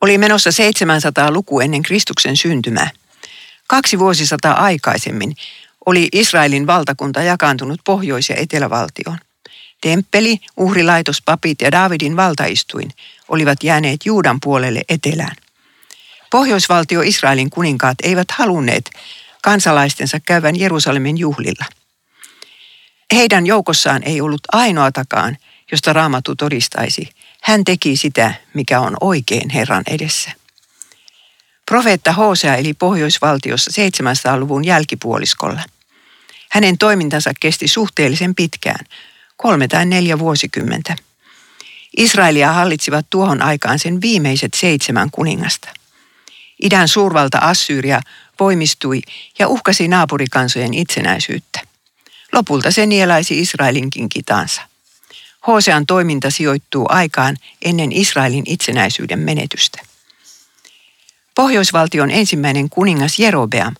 Oli menossa 700 luku ennen Kristuksen syntymää. Kaksi vuosisataa aikaisemmin oli Israelin valtakunta jakaantunut pohjois- ja etelävaltioon. Temppeli, uhrilaitos, papit ja Daavidin valtaistuin olivat jääneet Juudan puolelle etelään. Pohjoisvaltio Israelin kuninkaat eivät halunneet kansalaistensa käyvän Jerusalemin juhlilla. Heidän joukossaan ei ollut ainoatakaan, josta raamattu todistaisi. Hän teki sitä, mikä on oikein Herran edessä. Profeetta Hosea eli pohjoisvaltiossa 700-luvun jälkipuoliskolla. Hänen toimintansa kesti suhteellisen pitkään, kolme tai neljä vuosikymmentä. Israelia hallitsivat tuohon aikaan sen viimeiset seitsemän kuningasta. Idän suurvalta Assyria voimistui ja uhkasi naapurikansojen itsenäisyyttä. Lopulta se nielaisi Israelinkin kitansa. Hosean toiminta sijoittuu aikaan ennen Israelin itsenäisyyden menetystä. Pohjoisvaltion ensimmäinen kuningas Jerobeam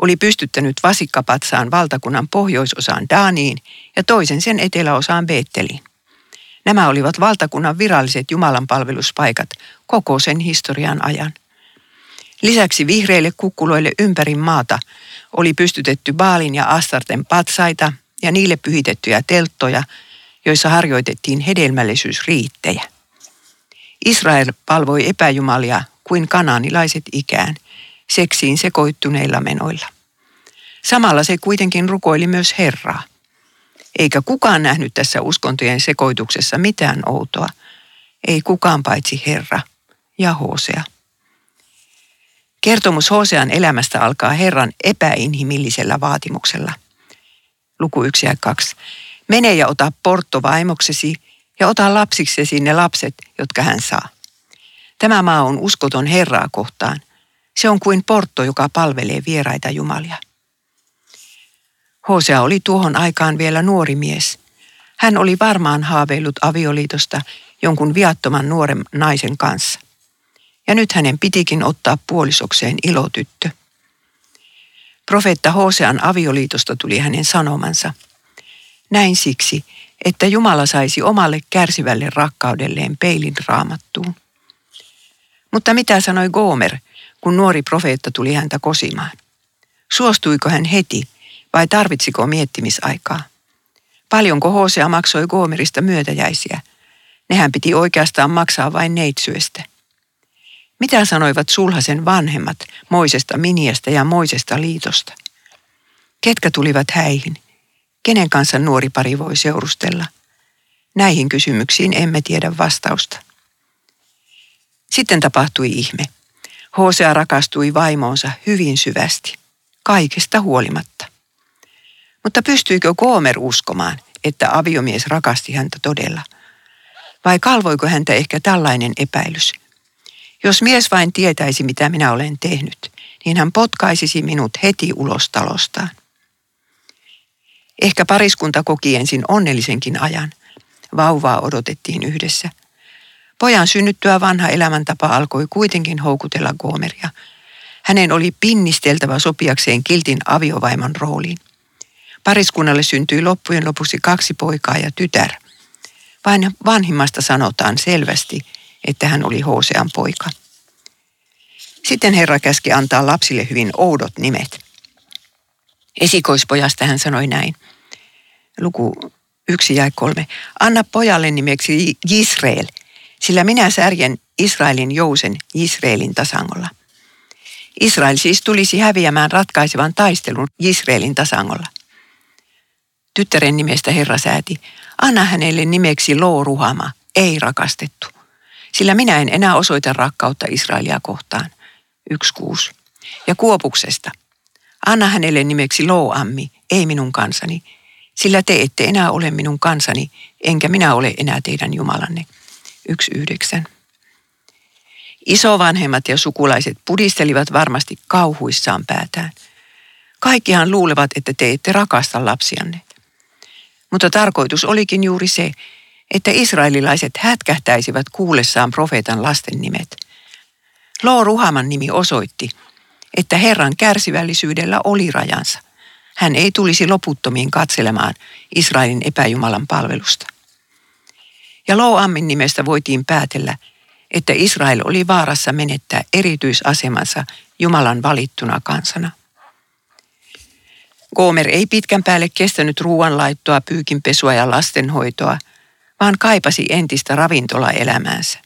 oli pystyttänyt vasikkapatsaan valtakunnan pohjoisosaan Daaniin ja toisen sen eteläosaan Beetteliin. Nämä olivat valtakunnan viralliset jumalanpalveluspaikat koko sen historian ajan. Lisäksi vihreille kukkuloille ympäri maata oli pystytetty Baalin ja Astarten patsaita ja niille pyhitettyjä telttoja, joissa harjoitettiin hedelmällisyysriittejä. Israel palvoi epäjumalia kuin kanaanilaiset ikään, seksiin sekoittuneilla menoilla. Samalla se kuitenkin rukoili myös Herraa. Eikä kukaan nähnyt tässä uskontojen sekoituksessa mitään outoa. Ei kukaan paitsi Herra ja Hosea. Kertomus Hosean elämästä alkaa Herran epäinhimillisellä vaatimuksella. Luku 1 ja 2. Mene ja ota portto vaimoksesi ja ota lapsiksesi ne lapset, jotka hän saa. Tämä maa on uskoton Herraa kohtaan. Se on kuin portto, joka palvelee vieraita jumalia. Hosea oli tuohon aikaan vielä nuori mies. Hän oli varmaan haaveillut avioliitosta jonkun viattoman nuoren naisen kanssa. Ja nyt hänen pitikin ottaa puolisokseen ilotyttö. Profeetta Hosean avioliitosta tuli hänen sanomansa. Näin siksi, että Jumala saisi omalle kärsivälle rakkaudelleen peilin raamattuun. Mutta mitä sanoi Gomer, kun nuori profeetta tuli häntä kosimaan? Suostuiko hän heti vai tarvitsiko miettimisaikaa? Paljonko Hosea maksoi Gomerista myötäjäisiä? Nehän piti oikeastaan maksaa vain neitsyöstä. Mitä sanoivat sulhasen vanhemmat Moisesta Miniasta ja Moisesta liitosta? Ketkä tulivat häihin? Kenen kanssa nuori pari voi seurustella? Näihin kysymyksiin emme tiedä vastausta. Sitten tapahtui ihme. Hosea rakastui vaimoonsa hyvin syvästi, kaikesta huolimatta. Mutta pystyykö Gomer uskomaan, että aviomies rakasti häntä todella? Vai kalvoiko häntä ehkä tällainen epäilys? Jos mies vain tietäisi, mitä minä olen tehnyt, niin hän potkaisisi minut heti ulos talostaan. Ehkä pariskunta koki ensin onnellisenkin ajan. Vauvaa odotettiin yhdessä. Pojan synnyttyä vanha elämäntapa alkoi kuitenkin houkutella Gomeria. Hänen oli pinnisteltävä sopiakseen kiltin aviovaimon rooliin. Pariskunnalle syntyi loppujen lopuksi kaksi poikaa ja tytär. Vain vanhimmasta sanotaan selvästi, että hän oli Hosean poika. Sitten Herra käski antaa lapsille hyvin oudot nimet. Esikoispojasta hän sanoi näin. Luku yksi ja kolme. Anna pojalle nimeksi Israel, sillä minä särjen Israelin jousen Israelin tasangolla. Israel siis tulisi häviämään ratkaisevan taistelun Israelin tasangolla. Tyttären nimestä Herra sääti, anna hänelle nimeksi Looruhama, ei rakastettu, sillä minä en enää osoita rakkautta Israelia kohtaan. 1.6. Ja Kuopuksesta, anna hänelle nimeksi Looammi, ei minun kansani, sillä te ette enää ole minun kansani, enkä minä ole enää teidän Jumalanne. 1.9. Isovanhemmat ja sukulaiset pudistelivat varmasti kauhuissaan päätään. Kaikkihan luulevat, että te ette rakasta lapsianne. Mutta tarkoitus olikin juuri se, että israelilaiset hätkähtäisivät kuullessaan profeetan lasten nimet. Loo Ruhaman nimi osoitti, että Herran kärsivällisyydellä oli rajansa. Hän ei tulisi loputtomiin katselemaan Israelin epäjumalan palvelusta. Ja Lo Ammin nimestä voitiin päätellä, että Israel oli vaarassa menettää erityisasemansa Jumalan valittuna kansana. Gomer ei pitkän päälle kestänyt ruoanlaittoa, pyykinpesua ja lastenhoitoa, vaan kaipasi entistä ravintolaelämäänsä.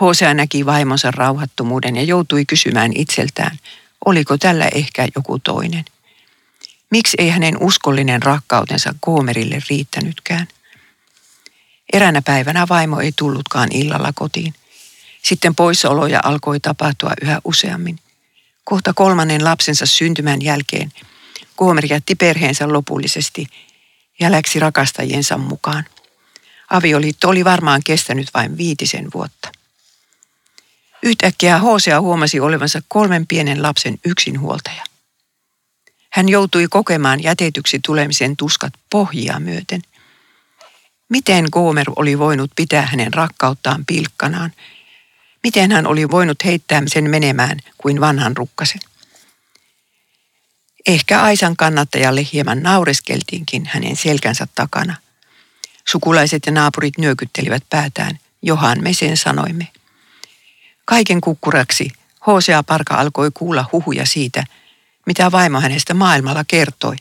Hosea näki vaimonsa rauhattomuuden ja joutui kysymään itseltään, oliko tällä ehkä joku toinen. Miksi ei hänen uskollinen rakkautensa Goomerille riittänytkään? Eräänä päivänä vaimo ei tullutkaan illalla kotiin. Sitten poissaoloja alkoi tapahtua yhä useammin. Kohta kolmannen lapsensa syntymän jälkeen Goomer jätti perheensä lopullisesti ja läksi rakastajiensa mukaan. Avioliitto oli varmaan kestänyt vain viitisen vuotta. Yhtäkkiä Hosea huomasi olevansa kolmen pienen lapsen yksinhuoltaja. Hän joutui kokemaan jätetyksi tulemisen tuskat pohjia myöten. Miten Gomer oli voinut pitää hänen rakkauttaan pilkkanaan? Miten hän oli voinut heittää sen menemään kuin vanhan rukkasen? Ehkä Aisan kannattajalle hieman naureskeltiinkin hänen selkänsä takana. Sukulaiset ja naapurit nyökyttelivät päätään. Johan me sen sanoimme. Kaiken kukkuraksi Hosea Parka alkoi kuulla huhuja siitä, mitä vaimo hänestä maailmalla kertoi.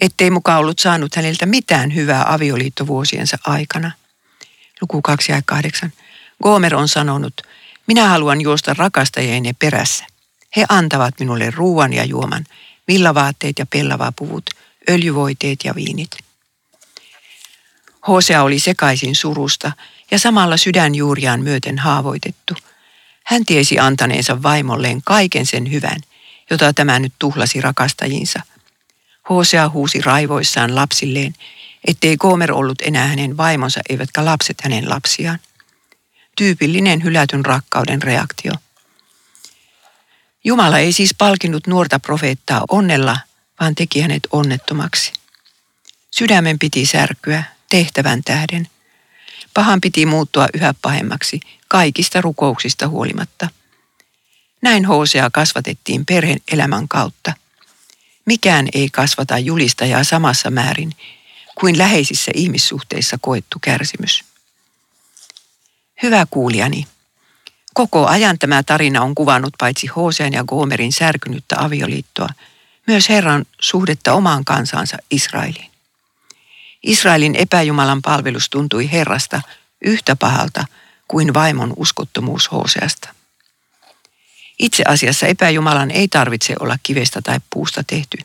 Ettei mukaan ollut saanut häneltä mitään hyvää avioliittovuosiensa aikana. Luku 2 ja 8. Gomer on sanonut, minä haluan juosta rakastajieni perässä. He antavat minulle ruoan ja juoman, villavaatteet ja pellavapuvut, öljyvoiteet ja viinit. Hosea oli sekaisin surusta ja samalla sydänjuuriaan myöten haavoitettu. Hän tiesi antaneensa vaimolleen kaiken sen hyvän, jota tämä nyt tuhlasi rakastajinsa. Hosea huusi raivoissaan lapsilleen, ettei Gomer ollut enää hänen vaimonsa eivätkä lapset hänen lapsiaan. Tyypillinen hylätyn rakkauden reaktio. Jumala ei siis palkinnut nuorta profeettaa onnella, vaan teki hänet onnettomaksi. Sydämen piti särkyä tehtävän tähden. Pahan piti muuttua yhä pahemmaksi kaikista rukouksista huolimatta. Näin Hosea kasvatettiin perheen elämän kautta. Mikään ei kasvata julistajaa samassa määrin kuin läheisissä ihmissuhteissa koettu kärsimys. Hyvä kuulijani, Koko ajan tämä tarina on kuvannut paitsi Hosean ja Gomerin särkynyttä avioliittoa, myös Herran suhdetta omaan kansansa Israeliin. Israelin epäjumalan palvelus tuntui Herrasta yhtä pahalta kuin vaimon uskottomuus Hoseasta. Itse asiassa epäjumalan ei tarvitse olla kivestä tai puusta tehty.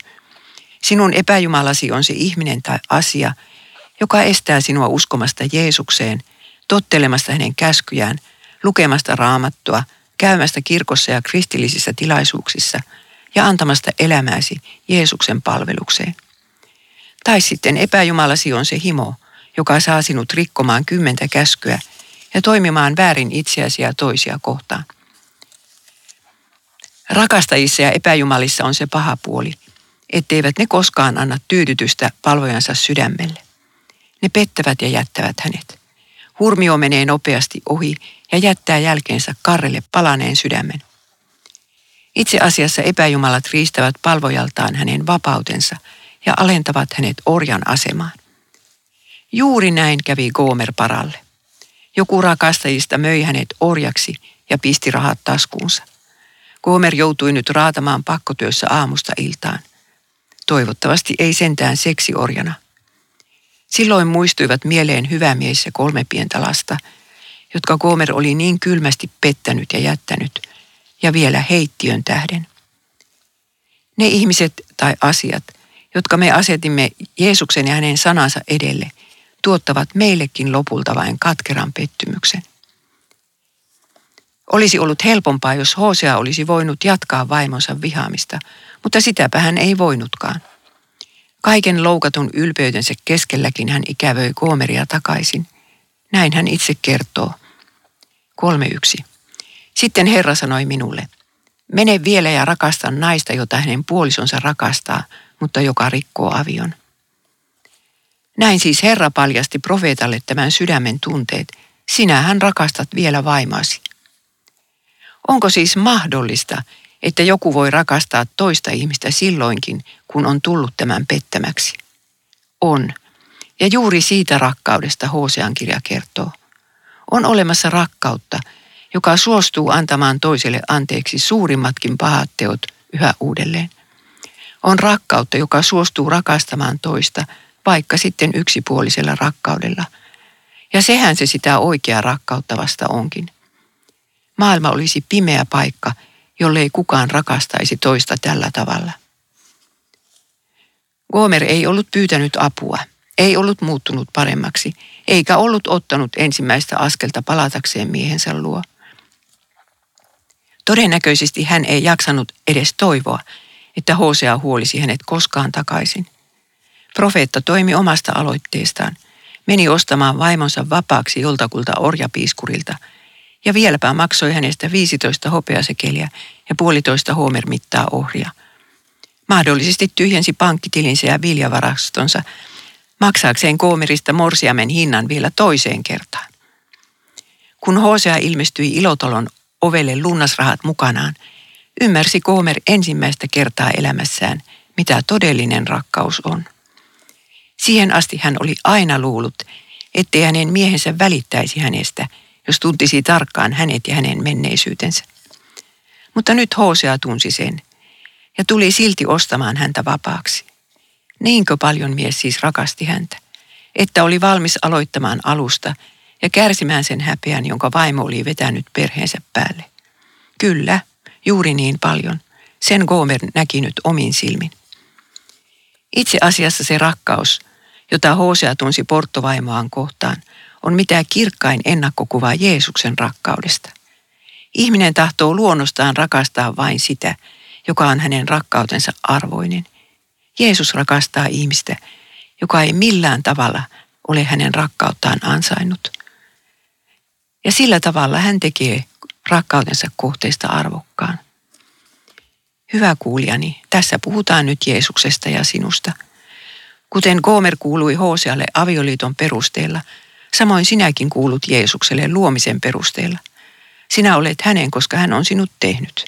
Sinun epäjumalasi on se ihminen tai asia, joka estää sinua uskomasta Jeesukseen, tottelemasta hänen käskyjään – lukemasta raamattua, käymästä kirkossa ja kristillisissä tilaisuuksissa ja antamasta elämääsi Jeesuksen palvelukseen. Tai sitten epäjumalasi on se himo, joka saa sinut rikkomaan kymmentä käskyä ja toimimaan väärin itseäsi ja toisia kohtaan. Rakastajissa ja epäjumalissa on se paha puoli, etteivät ne koskaan anna tyydytystä palvojansa sydämelle. Ne pettävät ja jättävät hänet. Hurmio menee nopeasti ohi ja jättää jälkeensä karrelle palaneen sydämen. Itse asiassa epäjumalat riistävät palvojaltaan hänen vapautensa ja alentavat hänet orjan asemaan. Juuri näin kävi Gomer paralle. Joku rakastajista möi hänet orjaksi ja pisti rahat taskuunsa. Gomer joutui nyt raatamaan pakkotyössä aamusta iltaan. Toivottavasti ei sentään seksiorjana. Silloin muistuivat mieleen hyvä mies ja kolme pientä lasta – jotka Gomer oli niin kylmästi pettänyt ja jättänyt, ja vielä heittiön tähden. Ne ihmiset tai asiat, jotka me asetimme Jeesuksen ja hänen sanansa edelle, tuottavat meillekin lopulta vain katkeran pettymyksen. Olisi ollut helpompaa, jos Hosea olisi voinut jatkaa vaimonsa vihaamista, mutta sitäpä hän ei voinutkaan. Kaiken loukatun ylpeytensä keskelläkin hän ikävöi Koomeria takaisin – näin hän itse kertoo. 3.1. Sitten Herra sanoi minulle, mene vielä ja rakasta naista, jota hänen puolisonsa rakastaa, mutta joka rikkoo avion. Näin siis Herra paljasti profeetalle tämän sydämen tunteet, sinähän rakastat vielä vaimasi. Onko siis mahdollista, että joku voi rakastaa toista ihmistä silloinkin, kun on tullut tämän pettämäksi? On. Ja juuri siitä rakkaudesta Hosean kirja kertoo. On olemassa rakkautta, joka suostuu antamaan toiselle anteeksi suurimmatkin pahat teot yhä uudelleen. On rakkautta, joka suostuu rakastamaan toista, vaikka sitten yksipuolisella rakkaudella. Ja sehän se sitä oikeaa rakkautta vasta onkin. Maailma olisi pimeä paikka, jollei kukaan rakastaisi toista tällä tavalla. Gomer ei ollut pyytänyt apua, ei ollut muuttunut paremmaksi, eikä ollut ottanut ensimmäistä askelta palatakseen miehensä luo. Todennäköisesti hän ei jaksanut edes toivoa, että Hosea huolisi hänet koskaan takaisin. Profeetta toimi omasta aloitteestaan, meni ostamaan vaimonsa vapaaksi joltakulta orjapiiskurilta ja vieläpä maksoi hänestä 15 hopeasekeliä ja puolitoista homermittaa ohria. Mahdollisesti tyhjensi pankkitilinsä ja viljavarastonsa maksaakseen koomerista morsiamen hinnan vielä toiseen kertaan. Kun Hosea ilmestyi ilotalon ovelle lunnasrahat mukanaan, ymmärsi Koomer ensimmäistä kertaa elämässään, mitä todellinen rakkaus on. Siihen asti hän oli aina luullut, ettei hänen miehensä välittäisi hänestä, jos tuntisi tarkkaan hänet ja hänen menneisyytensä. Mutta nyt Hosea tunsi sen ja tuli silti ostamaan häntä vapaaksi. Niinkö paljon mies siis rakasti häntä, että oli valmis aloittamaan alusta ja kärsimään sen häpeän, jonka vaimo oli vetänyt perheensä päälle. Kyllä, juuri niin paljon. Sen Gomer näki nyt omin silmin. Itse asiassa se rakkaus, jota Hosea tunsi porttovaimoaan kohtaan, on mitä kirkkain ennakkokuva Jeesuksen rakkaudesta. Ihminen tahtoo luonnostaan rakastaa vain sitä, joka on hänen rakkautensa arvoinen. Jeesus rakastaa ihmistä, joka ei millään tavalla ole hänen rakkauttaan ansainnut. Ja sillä tavalla hän tekee rakkautensa kohteista arvokkaan. Hyvä kuulijani, tässä puhutaan nyt Jeesuksesta ja sinusta. Kuten Gomer kuului Hosealle avioliiton perusteella, samoin sinäkin kuulut Jeesukselle luomisen perusteella. Sinä olet hänen, koska hän on sinut tehnyt.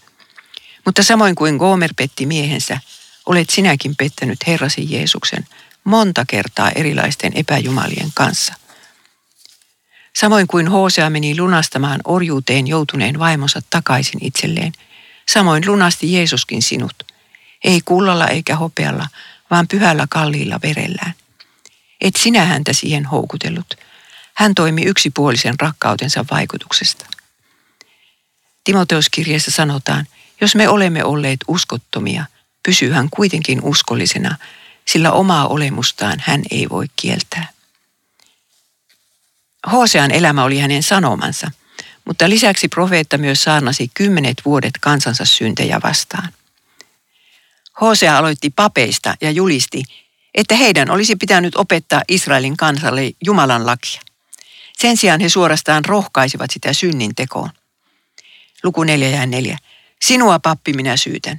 Mutta samoin kuin Gomer petti miehensä, olet sinäkin pettänyt Herrasi Jeesuksen monta kertaa erilaisten epäjumalien kanssa. Samoin kuin Hosea meni lunastamaan orjuuteen joutuneen vaimonsa takaisin itselleen, samoin lunasti Jeesuskin sinut. Ei kullalla eikä hopealla, vaan pyhällä kalliilla verellään. Et sinä häntä siihen houkutellut. Hän toimi yksipuolisen rakkautensa vaikutuksesta. Timoteuskirjeessä sanotaan, jos me olemme olleet uskottomia, pysyy hän kuitenkin uskollisena, sillä omaa olemustaan hän ei voi kieltää. Hosean elämä oli hänen sanomansa, mutta lisäksi profeetta myös saarnasi kymmenet vuodet kansansa syntejä vastaan. Hosea aloitti papeista ja julisti, että heidän olisi pitänyt opettaa Israelin kansalle Jumalan lakia. Sen sijaan he suorastaan rohkaisivat sitä synnin tekoon. Luku 4 ja 4. Sinua pappi minä syytän.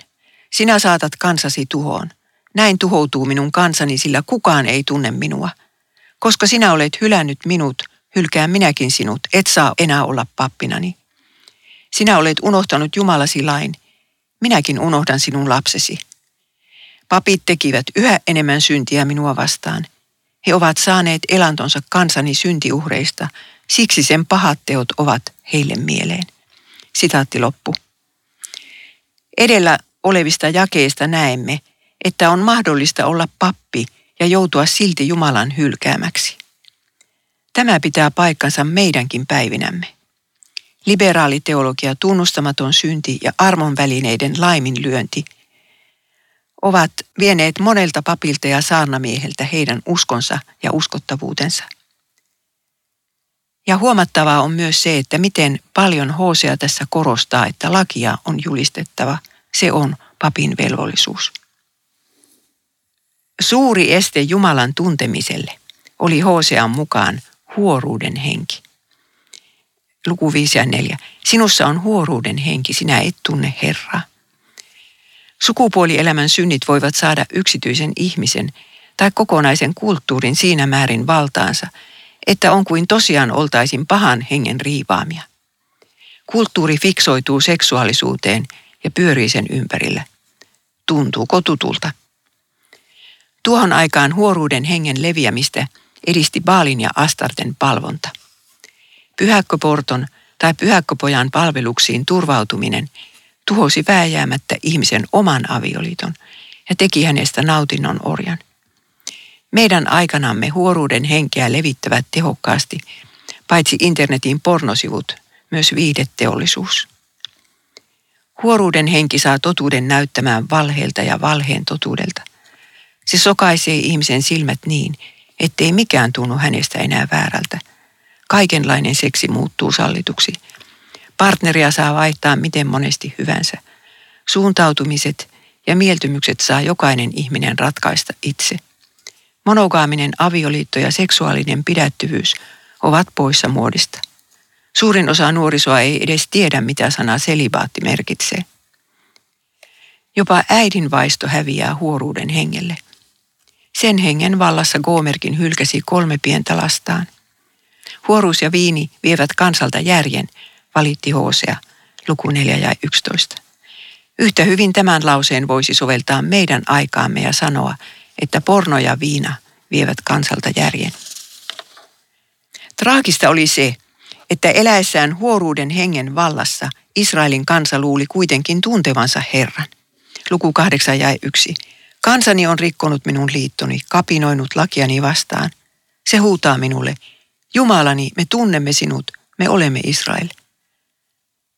Sinä saatat kansasi tuhoon. Näin tuhoutuu minun kansani, sillä kukaan ei tunne minua. Koska sinä olet hylännyt minut, hylkään minäkin sinut, et saa enää olla pappinani. Sinä olet unohtanut Jumalasi lain, minäkin unohdan sinun lapsesi. Papit tekivät yhä enemmän syntiä minua vastaan. He ovat saaneet elantonsa kansani syntiuhreista, siksi sen pahat teot ovat heille mieleen. Sitaatti loppu. Edellä olevista jakeista näemme, että on mahdollista olla pappi ja joutua silti Jumalan hylkäämäksi. Tämä pitää paikkansa meidänkin päivinämme. Liberaali teologia, tunnustamaton synti ja armon välineiden laiminlyönti ovat vieneet monelta papilta ja saarnamieheltä heidän uskonsa ja uskottavuutensa. Ja huomattavaa on myös se, että miten paljon Hosea tässä korostaa, että lakia on julistettava. Se on papin velvollisuus. Suuri este Jumalan tuntemiselle oli Hosean mukaan huoruuden henki. Luku 5 ja 4. Sinussa on huoruuden henki, sinä et tunne Herraa. Sukupuolielämän synnit voivat saada yksityisen ihmisen tai kokonaisen kulttuurin siinä määrin valtaansa, että on kuin tosiaan oltaisin pahan hengen riivaamia. Kulttuuri fiksoituu seksuaalisuuteen ja pyörii sen ympärillä. Tuntuuko tutulta? Tuohon aikaan huoruuden hengen leviämistä edisti Baalin ja Astarten palvonta. Pyhäkköporton, tai pyhäkköpojan palveluksiin turvautuminen tuhosi vääjäämättä ihmisen oman avioliiton ja teki hänestä nautinnon orjan. Meidän aikanamme huoruuden henkeä levittävät tehokkaasti paitsi internetin pornosivut, myös viideteollisuus. Huoruuden henki saa totuuden näyttämään valheelta ja valheen totuudelta. Se sokaisee ihmisen silmät niin, ettei mikään tunnu hänestä enää väärältä. Kaikenlainen seksi muuttuu sallituksi. Partneria saa vaihtaa miten monesti hyvänsä. Suuntautumiset ja mieltymykset saa jokainen ihminen ratkaista itse. Monogaaminen avioliitto ja seksuaalinen pidättyvyys ovat poissa muodista. Suurin osa nuorisoa ei edes tiedä, mitä sana selibaatti merkitsee. Jopa äidin vaisto häviää huoruuden hengelle. Sen hengen vallassa Gomerkin hylkäsi kolme pientä lastaan. Huoruus ja viini vievät kansalta järjen, valitti Hosea, luku 4 ja 11. Yhtä hyvin tämän lauseen voisi soveltaa meidän aikaamme ja sanoa, että porno ja viina vievät kansalta järjen. Traagista oli se, että eläessään huoruuden hengen vallassa Israelin kansa luuli kuitenkin tuntevansa Herran. Luku 8 ja 1. Kansani on rikkonut minun liittoni, kapinoinut lakiani vastaan. Se huutaa minulle, Jumalani, me tunnemme sinut, me olemme Israel.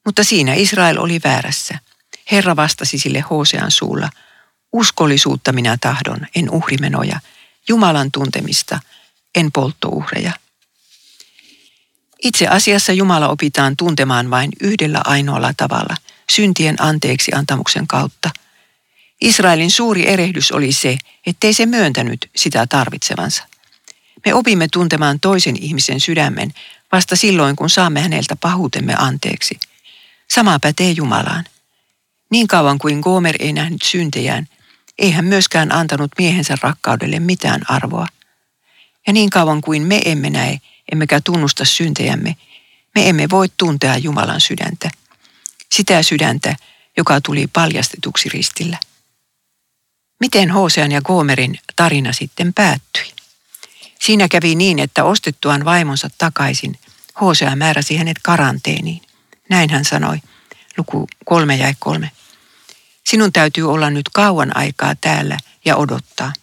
Mutta siinä Israel oli väärässä. Herra vastasi sille Hosean suulla, uskollisuutta minä tahdon, en uhrimenoja, Jumalan tuntemista, en polttouhreja. Itse asiassa Jumala opitaan tuntemaan vain yhdellä ainoalla tavalla, syntien anteeksi antamuksen kautta. Israelin suuri erehdys oli se, ettei se myöntänyt sitä tarvitsevansa. Me opimme tuntemaan toisen ihmisen sydämen vasta silloin, kun saamme häneltä pahuutemme anteeksi. Sama pätee Jumalaan. Niin kauan kuin Gomer ei nähnyt syntejään, ei hän myöskään antanut miehensä rakkaudelle mitään arvoa. Ja niin kauan kuin me emme näe, emmekä tunnusta syntejämme, me emme voi tuntea Jumalan sydäntä. Sitä sydäntä, joka tuli paljastetuksi ristillä. Miten Hosean ja Gomerin tarina sitten päättyi? Siinä kävi niin, että ostettuaan vaimonsa takaisin, Hosea määräsi hänet karanteeniin. Näin hän sanoi, luku kolme ja kolme. Sinun täytyy olla nyt kauan aikaa täällä ja odottaa.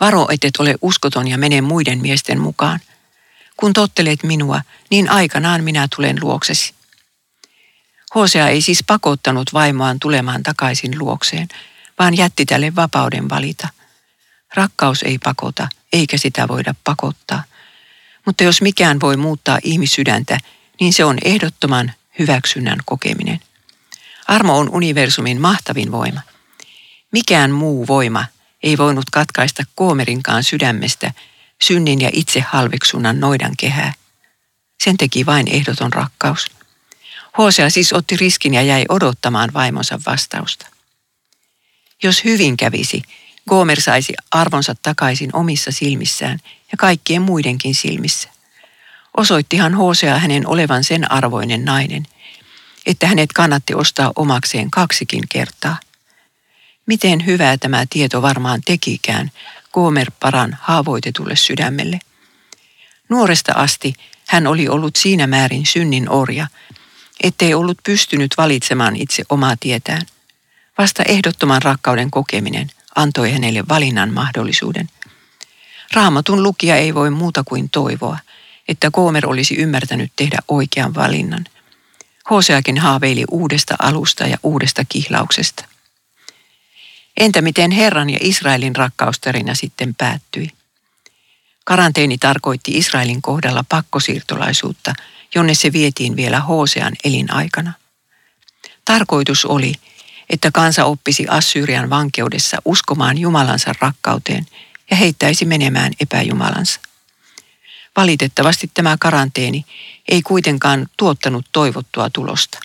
Varo, et ole uskoton ja mene muiden miesten mukaan. Kun tottelet minua, niin aikanaan minä tulen luoksesi. Hosea ei siis pakottanut vaimoaan tulemaan takaisin luokseen, vaan jätti tälle vapauden valita. Rakkaus ei pakota, eikä sitä voida pakottaa. Mutta jos mikään voi muuttaa ihmissydäntä, niin se on ehdottoman hyväksynnän kokeminen. Armo on universumin mahtavin voima. Mikään muu voima ei voinut katkaista koomerinkaan sydämestä synnin ja itsehalveksunnan noidan kehää. Sen teki vain ehdoton rakkaus. Hosea siis otti riskin ja jäi odottamaan vaimonsa vastausta. Jos hyvin kävisi, Gomer saisi arvonsa takaisin omissa silmissään ja kaikkien muidenkin silmissä. Osoittihan Hosea hänen olevan sen arvoinen nainen, että hänet kannatti ostaa omakseen kaksikin kertaa. Miten hyvää tämä tieto varmaan tekikään Gomer paran haavoitetulle sydämelle. Nuoresta asti hän oli ollut siinä määrin synnin orja, ettei ollut pystynyt valitsemaan itse omaa tietään. Vasta ehdottoman rakkauden kokeminen antoi hänelle valinnan mahdollisuuden. Raamatun lukija ei voi muuta kuin toivoa, että Koomer olisi ymmärtänyt tehdä oikean valinnan. Hoseakin haaveili uudesta alusta ja uudesta kihlauksesta. Entä miten Herran ja Israelin rakkaustarina sitten päättyi? Karanteeni tarkoitti Israelin kohdalla pakkosiirtolaisuutta, jonne se vietiin vielä Hosean elinaikana. Tarkoitus oli, että kansa oppisi Assyrian vankeudessa uskomaan Jumalansa rakkauteen ja heittäisi menemään epäjumalansa. Valitettavasti tämä karanteeni ei kuitenkaan tuottanut toivottua tulosta.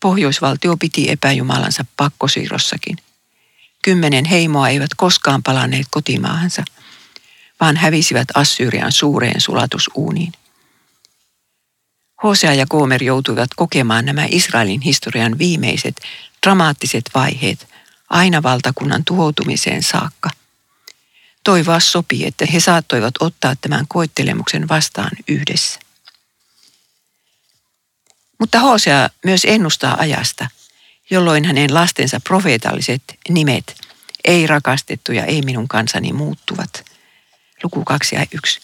Pohjoisvaltio piti epäjumalansa pakkosiirrossakin. Kymmenen heimoa eivät koskaan palanneet kotimaahansa, vaan hävisivät Assyrian suureen sulatusuuniin. Hosea ja Gomer joutuivat kokemaan nämä Israelin historian viimeiset dramaattiset vaiheet aina valtakunnan tuhoutumiseen saakka. Toivoa sopii, että he saattoivat ottaa tämän koettelemuksen vastaan yhdessä. Mutta Hosea myös ennustaa ajasta, jolloin hänen lastensa profeetalliset nimet, ei rakastettu ja ei minun kansani muuttuvat. Luku 2 ja 1.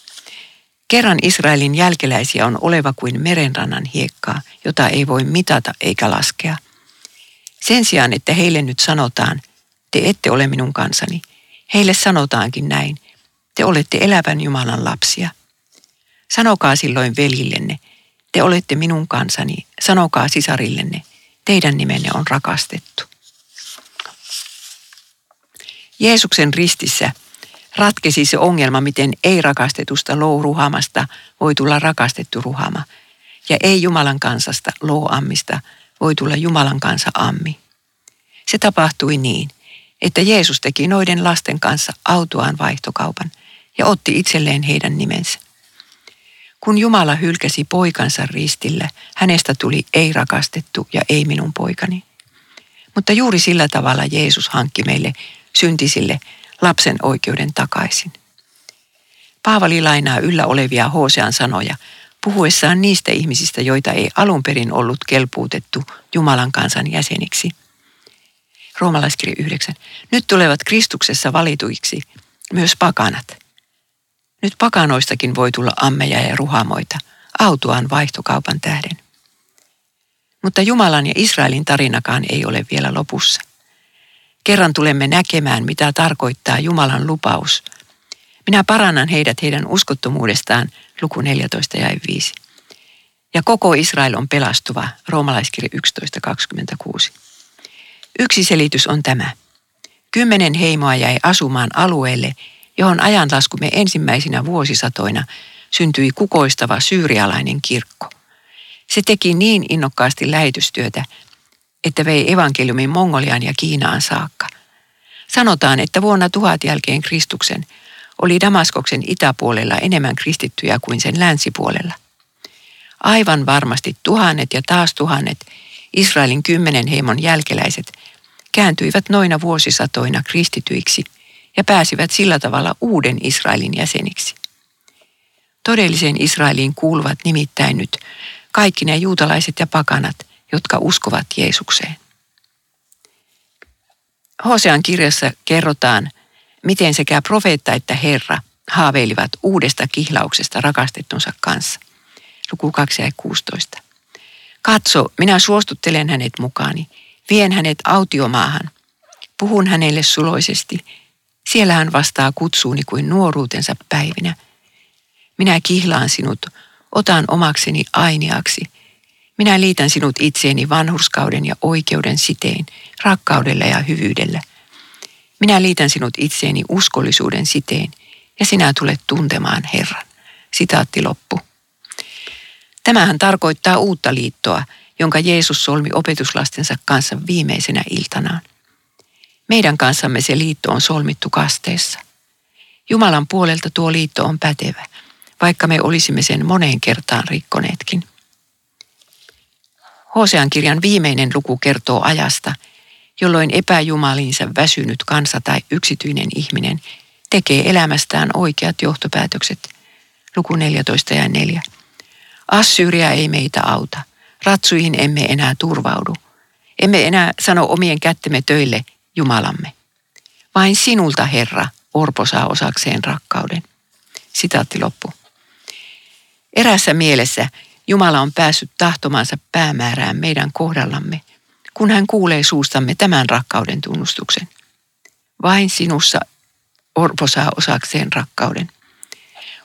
Kerran Israelin jälkeläisiä on oleva kuin merenrannan hiekkaa, jota ei voi mitata eikä laskea. Sen sijaan, että heille nyt sanotaan, te ette ole minun kansani, heille sanotaankin näin, te olette elävän Jumalan lapsia. Sanokaa silloin velillenne, te olette minun kansani, sanokaa sisarillenne, teidän nimenne on rakastettu. Jeesuksen ristissä ratkesi se ongelma, miten ei-rakastetusta louruhamasta voi tulla rakastettu ruhama, ja ei Jumalan kansasta looammista voi tulla Jumalan kansa ammi. Se tapahtui niin, että Jeesus teki noiden lasten kanssa autoaan vaihtokaupan ja otti itselleen heidän nimensä. Kun Jumala hylkäsi poikansa ristillä, hänestä tuli ei-rakastettu ja ei minun poikani. Mutta juuri sillä tavalla Jeesus hankki meille syntisille lapsen oikeuden takaisin. Paavali lainaa yllä olevia Hosean sanoja puhuessaan niistä ihmisistä, joita ei alun perin ollut kelpuutettu Jumalan kansan jäseniksi. Roomalaiskirja 9. Nyt tulevat Kristuksessa valituiksi myös pakanat. Nyt pakanoistakin voi tulla ammeja ja ruhamoita, autuaan vaihtokaupan tähden. Mutta Jumalan ja Israelin tarinakaan ei ole vielä lopussa. Kerran tulemme näkemään, mitä tarkoittaa Jumalan lupaus. Minä parannan heidät heidän uskottomuudestaan, luku 14 ja 5. Ja koko Israel on pelastuva, roomalaiskirja 11.26. Yksi selitys on tämä. Kymmenen heimoa jäi asumaan alueelle, johon ajanlaskumme ensimmäisinä vuosisatoina syntyi kukoistava syyrialainen kirkko. Se teki niin innokkaasti lähetystyötä, että vei evankeliumin Mongolian ja Kiinaan saakka. Sanotaan, että vuonna tuhat jälkeen Kristuksen oli Damaskoksen itäpuolella enemmän kristittyjä kuin sen länsipuolella. Aivan varmasti tuhannet ja taas tuhannet Israelin kymmenen heimon jälkeläiset kääntyivät noina vuosisatoina kristityiksi ja pääsivät sillä tavalla uuden Israelin jäseniksi. Todelliseen Israeliin kuuluvat nimittäin nyt kaikki ne juutalaiset ja pakanat, jotka uskovat Jeesukseen. Hosean kirjassa kerrotaan, miten sekä profeetta että Herra haaveilivat uudesta kihlauksesta rakastettunsa kanssa. Luku 2 ja 16. Katso, minä suostuttelen hänet mukaani, vien hänet autiomaahan, puhun hänelle suloisesti, siellä hän vastaa kutsuuni kuin nuoruutensa päivinä. Minä kihlaan sinut, otan omakseni ainiaksi – minä liitän sinut itseeni vanhurskauden ja oikeuden siteen, rakkaudella ja hyvyydellä. Minä liitän sinut itseeni uskollisuuden siteen, ja sinä tulet tuntemaan Herran. Sitaatti loppu. Tämähän tarkoittaa uutta liittoa, jonka Jeesus solmi opetuslastensa kanssa viimeisenä iltanaan. Meidän kanssamme se liitto on solmittu kasteessa. Jumalan puolelta tuo liitto on pätevä, vaikka me olisimme sen moneen kertaan rikkoneetkin. Hosean kirjan viimeinen luku kertoo ajasta, jolloin epäjumaliinsa väsynyt kansa tai yksityinen ihminen tekee elämästään oikeat johtopäätökset. Luku 14 ja 4. Assyria ei meitä auta. Ratsuihin emme enää turvaudu. Emme enää sano omien kättemme töille Jumalamme. Vain sinulta, Herra, orpo saa osakseen rakkauden. Sitaatti loppu. Erässä mielessä Jumala on päässyt tahtomansa päämäärään meidän kohdallamme, kun hän kuulee suustamme tämän rakkauden tunnustuksen. Vain sinussa orpo saa osakseen rakkauden.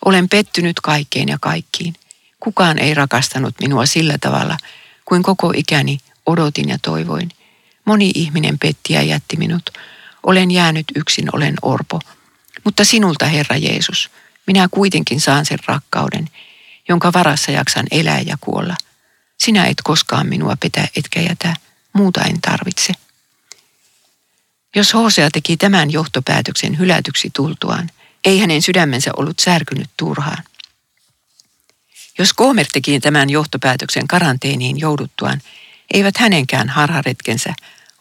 Olen pettynyt kaikkeen ja kaikkiin. Kukaan ei rakastanut minua sillä tavalla, kuin koko ikäni odotin ja toivoin. Moni ihminen petti ja jätti minut. Olen jäänyt yksin, olen orpo. Mutta sinulta, Herra Jeesus, minä kuitenkin saan sen rakkauden, jonka varassa jaksan elää ja kuolla. Sinä et koskaan minua petä etkä jätä, muuta en tarvitse. Jos Hosea teki tämän johtopäätöksen hylätyksi tultuaan, ei hänen sydämensä ollut särkynyt turhaan. Jos Koomer teki tämän johtopäätöksen karanteeniin jouduttuaan, eivät hänenkään harharetkensä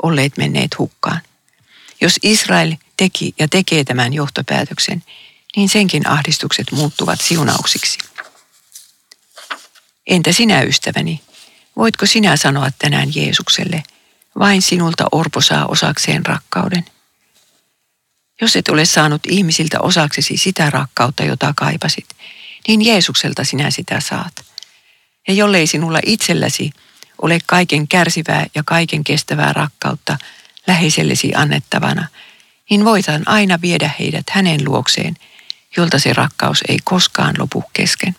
olleet menneet hukkaan. Jos Israel teki ja tekee tämän johtopäätöksen, niin senkin ahdistukset muuttuvat siunauksiksi. Entä sinä ystäväni? Voitko sinä sanoa tänään Jeesukselle, vain sinulta orpo saa osakseen rakkauden? Jos et ole saanut ihmisiltä osaksesi sitä rakkautta, jota kaipasit, niin Jeesukselta sinä sitä saat. Ja jollei sinulla itselläsi ole kaiken kärsivää ja kaiken kestävää rakkautta läheisellesi annettavana, niin voitan aina viedä heidät hänen luokseen, jolta se rakkaus ei koskaan lopu kesken.